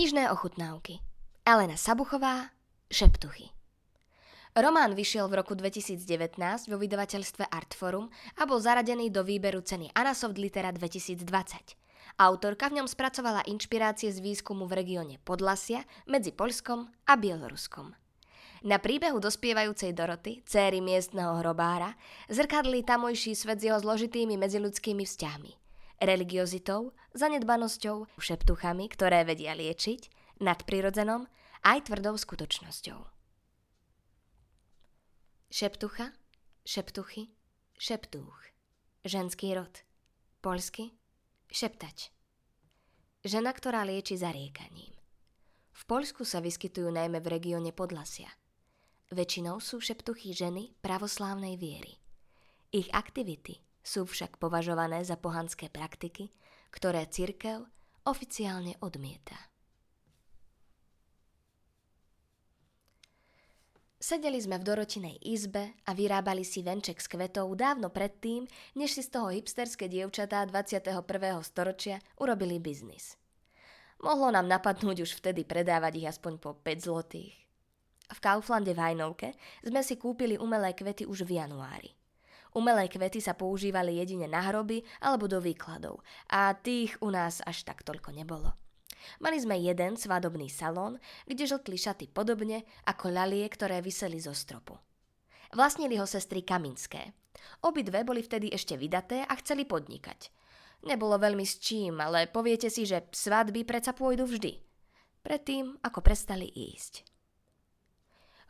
Knižné ochutnávky Elena Sabuchová Šeptuchy Román vyšiel v roku 2019 vo vydavateľstve Artforum a bol zaradený do výberu ceny Anasoft Litera 2020. Autorka v ňom spracovala inšpirácie z výskumu v regióne Podlasia medzi Poľskom a Bieloruskom. Na príbehu dospievajúcej Doroty, céry miestneho hrobára, zrkadlí tamojší svet s jeho zložitými medziludskými vzťahmi religiozitou, zanedbanosťou, šeptuchami, ktoré vedia liečiť, nadprirodzenom aj tvrdou skutočnosťou. Šeptucha, šeptuchy, šeptúch. Ženský rod. Polsky šeptač. Žena, ktorá lieči zariekaním. V Poľsku sa vyskytujú najmä v regióne Podlasia. Väčšinou sú šeptuchy ženy pravoslávnej viery. Ich aktivity sú však považované za pohanské praktiky, ktoré cirkev oficiálne odmieta. Sedeli sme v Dorotinej izbe a vyrábali si venček s kvetov dávno predtým, než si z toho hipsterské dievčatá 21. storočia urobili biznis. Mohlo nám napadnúť už vtedy predávať ich aspoň po 5 zlotých. V Kauflande v Hajnovke sme si kúpili umelé kvety už v januári. Umelé kvety sa používali jedine na hroby alebo do výkladov a tých u nás až tak toľko nebolo. Mali sme jeden svadobný salón, kde žltli šaty podobne ako ľalie, ktoré vyseli zo stropu. Vlastnili ho sestry Kaminské. Obidve boli vtedy ešte vydaté a chceli podnikať. Nebolo veľmi s čím, ale poviete si, že svadby predsa pôjdu vždy. Predtým, ako prestali ísť.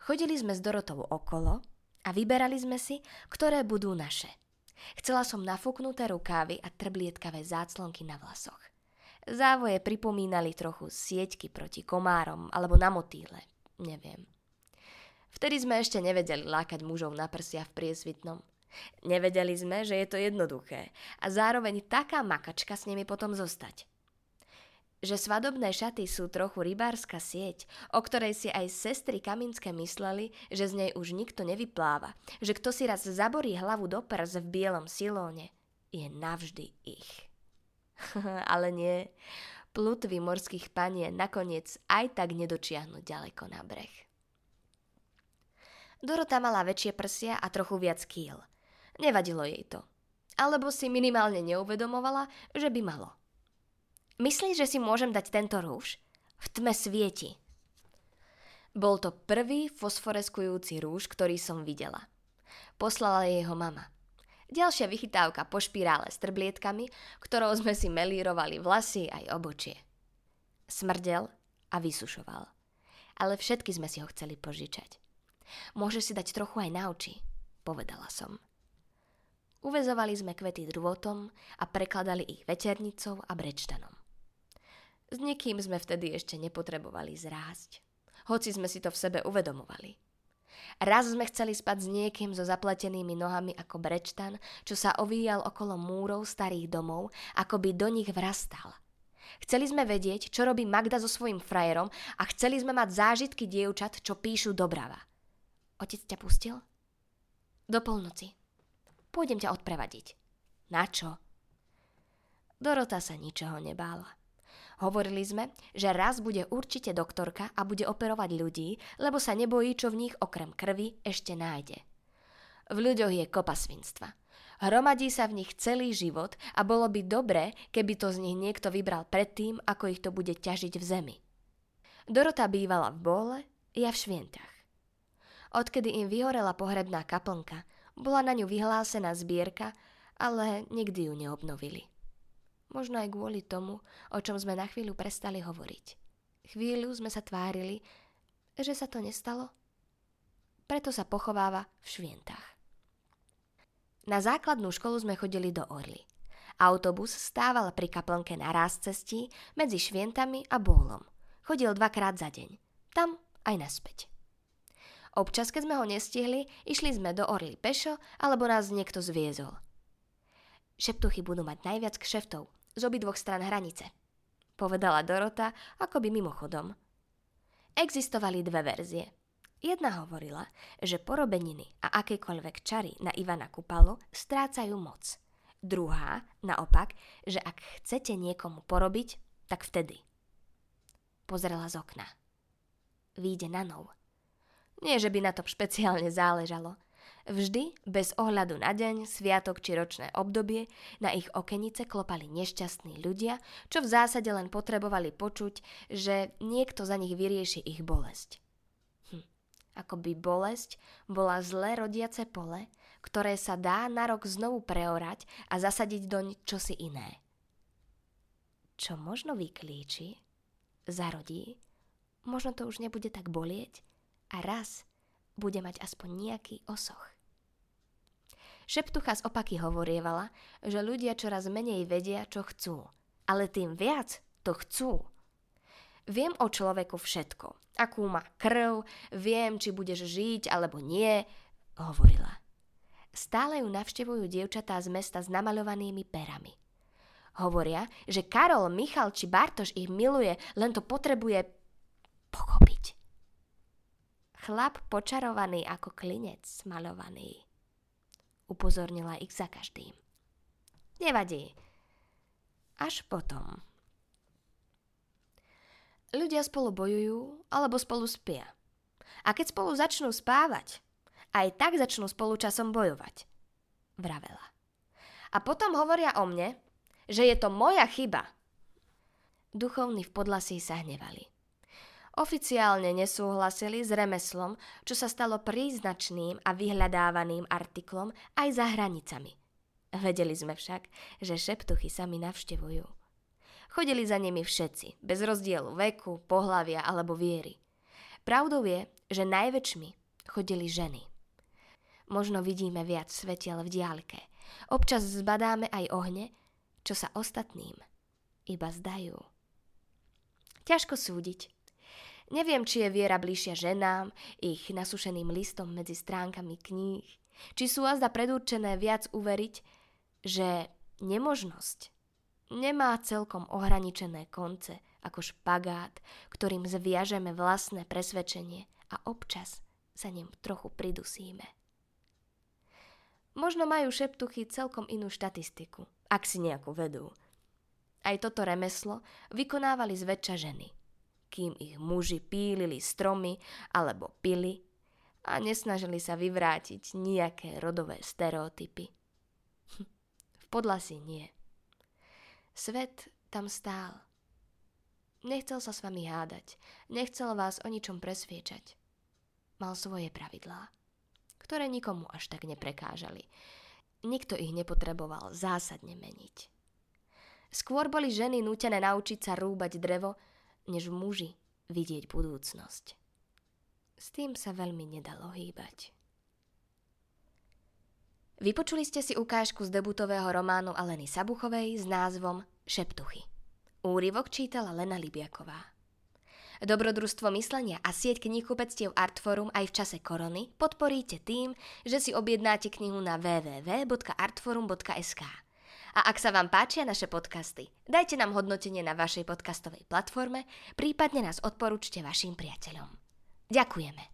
Chodili sme s Dorotou okolo a vyberali sme si, ktoré budú naše. Chcela som nafúknuté rukávy a trblietkavé záclonky na vlasoch. Závoje pripomínali trochu sieťky proti komárom alebo na motýle, neviem. Vtedy sme ešte nevedeli lákať mužov na prsia v priesvitnom. Nevedeli sme, že je to jednoduché a zároveň taká makačka s nimi potom zostať že svadobné šaty sú trochu rybárska sieť, o ktorej si aj sestry Kaminské mysleli, že z nej už nikto nevypláva, že kto si raz zaborí hlavu do prs v bielom silóne, je navždy ich. Ale nie, plutvy morských panie nakoniec aj tak nedočiahnu ďaleko na breh. Dorota mala väčšie prsia a trochu viac kýl. Nevadilo jej to. Alebo si minimálne neuvedomovala, že by malo. Myslíš, že si môžem dať tento rúž? V tme svieti. Bol to prvý fosforeskujúci rúž, ktorý som videla. Poslala jeho mama. Ďalšia vychytávka po špirále s trblietkami, ktorou sme si melírovali vlasy aj obočie. Smrdel a vysušoval. Ale všetky sme si ho chceli požičať. Môžeš si dať trochu aj na oči, povedala som. Uvezovali sme kvety drôtom a prekladali ich veternicou a brečtanom. S nikým sme vtedy ešte nepotrebovali zrásť. Hoci sme si to v sebe uvedomovali. Raz sme chceli spať s niekým so zapletenými nohami ako brečtan, čo sa ovíjal okolo múrov starých domov, ako by do nich vrastal. Chceli sme vedieť, čo robí Magda so svojím frajerom a chceli sme mať zážitky dievčat, čo píšu dobrava. Otec ťa pustil? Do polnoci. Pôjdem ťa odprevadiť. Na čo? Dorota sa ničoho nebála. Hovorili sme, že raz bude určite doktorka a bude operovať ľudí, lebo sa nebojí, čo v nich okrem krvi ešte nájde. V ľuďoch je kopa svinstva. Hromadí sa v nich celý život a bolo by dobré, keby to z nich niekto vybral predtým, ako ich to bude ťažiť v zemi. Dorota bývala v Bóle, ja v Švientach. Odkedy im vyhorela pohrebná kaplnka, bola na ňu vyhlásená zbierka, ale nikdy ju neobnovili. Možno aj kvôli tomu, o čom sme na chvíľu prestali hovoriť. Chvíľu sme sa tvárili, že sa to nestalo. Preto sa pochováva v Švientách. Na základnú školu sme chodili do Orly. Autobus stával pri kaplnke na ráz cestí medzi Švientami a Bólom. Chodil dvakrát za deň. Tam aj naspäť. Občas, keď sme ho nestihli, išli sme do Orly pešo, alebo nás niekto zviezol. Šeptuchy budú mať najviac kšeftov, z obidvoch stran hranice, povedala Dorota akoby mimochodom. Existovali dve verzie. Jedna hovorila, že porobeniny a akékoľvek čary na Ivana Kupalo strácajú moc. Druhá, naopak, že ak chcete niekomu porobiť, tak vtedy. pozrela z okna. Výjde na nov. Nie, že by na tom špeciálne záležalo. Vždy, bez ohľadu na deň, sviatok či ročné obdobie, na ich okenice klopali nešťastní ľudia, čo v zásade len potrebovali počuť, že niekto za nich vyrieši ich bolesť. Hm. Ako by bolesť bola zle rodiace pole, ktoré sa dá na rok znovu preorať a zasadiť doň čosi iné. Čo možno vyklíči, zarodí, možno to už nebude tak bolieť a raz bude mať aspoň nejaký osoch. Šeptucha z opaky hovorievala, že ľudia čoraz menej vedia, čo chcú, ale tým viac to chcú. Viem o človeku všetko. Akú má krv, viem, či budeš žiť alebo nie, hovorila. Stále ju navštevujú dievčatá z mesta s namaľovanými perami. Hovoria, že Karol, Michal či Bartoš ich miluje, len to potrebuje pochopiť. Chlap počarovaný ako klinec smalovaný. Upozornila ich za každým. Nevadí. Až potom. Ľudia spolu bojujú alebo spolu spia. A keď spolu začnú spávať, aj tak začnú spolu časom bojovať. Vravela. A potom hovoria o mne, že je to moja chyba. Duchovní v podlasí sa hnevali. Oficiálne nesúhlasili s remeslom, čo sa stalo príznačným a vyhľadávaným artiklom aj za hranicami. Vedeli sme však, že šeptuchy sami navštevujú. Chodili za nimi všetci, bez rozdielu veku, pohlavia alebo viery. Pravdou je, že najväčšmi chodili ženy. Možno vidíme viac svetiel v diálke. Občas zbadáme aj ohne, čo sa ostatným iba zdajú. Ťažko súdiť, Neviem, či je viera bližšia ženám, ich nasušeným listom medzi stránkami kníh, či sú azda predurčené viac uveriť, že nemožnosť nemá celkom ohraničené konce ako špagát, ktorým zviažeme vlastné presvedčenie a občas sa ním trochu pridusíme. Možno majú šeptuchy celkom inú štatistiku, ak si nejakú vedú. Aj toto remeslo vykonávali zväčša ženy – kým ich muži pílili stromy alebo pili a nesnažili sa vyvrátiť nejaké rodové stereotypy. v podlasi nie. Svet tam stál. Nechcel sa s vami hádať, nechcel vás o ničom presviečať. Mal svoje pravidlá, ktoré nikomu až tak neprekážali. Nikto ich nepotreboval zásadne meniť. Skôr boli ženy nútené naučiť sa rúbať drevo, než muži vidieť budúcnosť. S tým sa veľmi nedalo hýbať. Vypočuli ste si ukážku z debutového románu Aleny Sabuchovej s názvom Šeptuchy. Úryvok čítala Lena Libiaková. Dobrodružstvo myslenia a sieť knihkupectiev Artforum aj v čase korony podporíte tým, že si objednáte knihu na www.artforum.sk. A ak sa vám páčia naše podcasty, dajte nám hodnotenie na vašej podcastovej platforme, prípadne nás odporúčte vašim priateľom. Ďakujeme.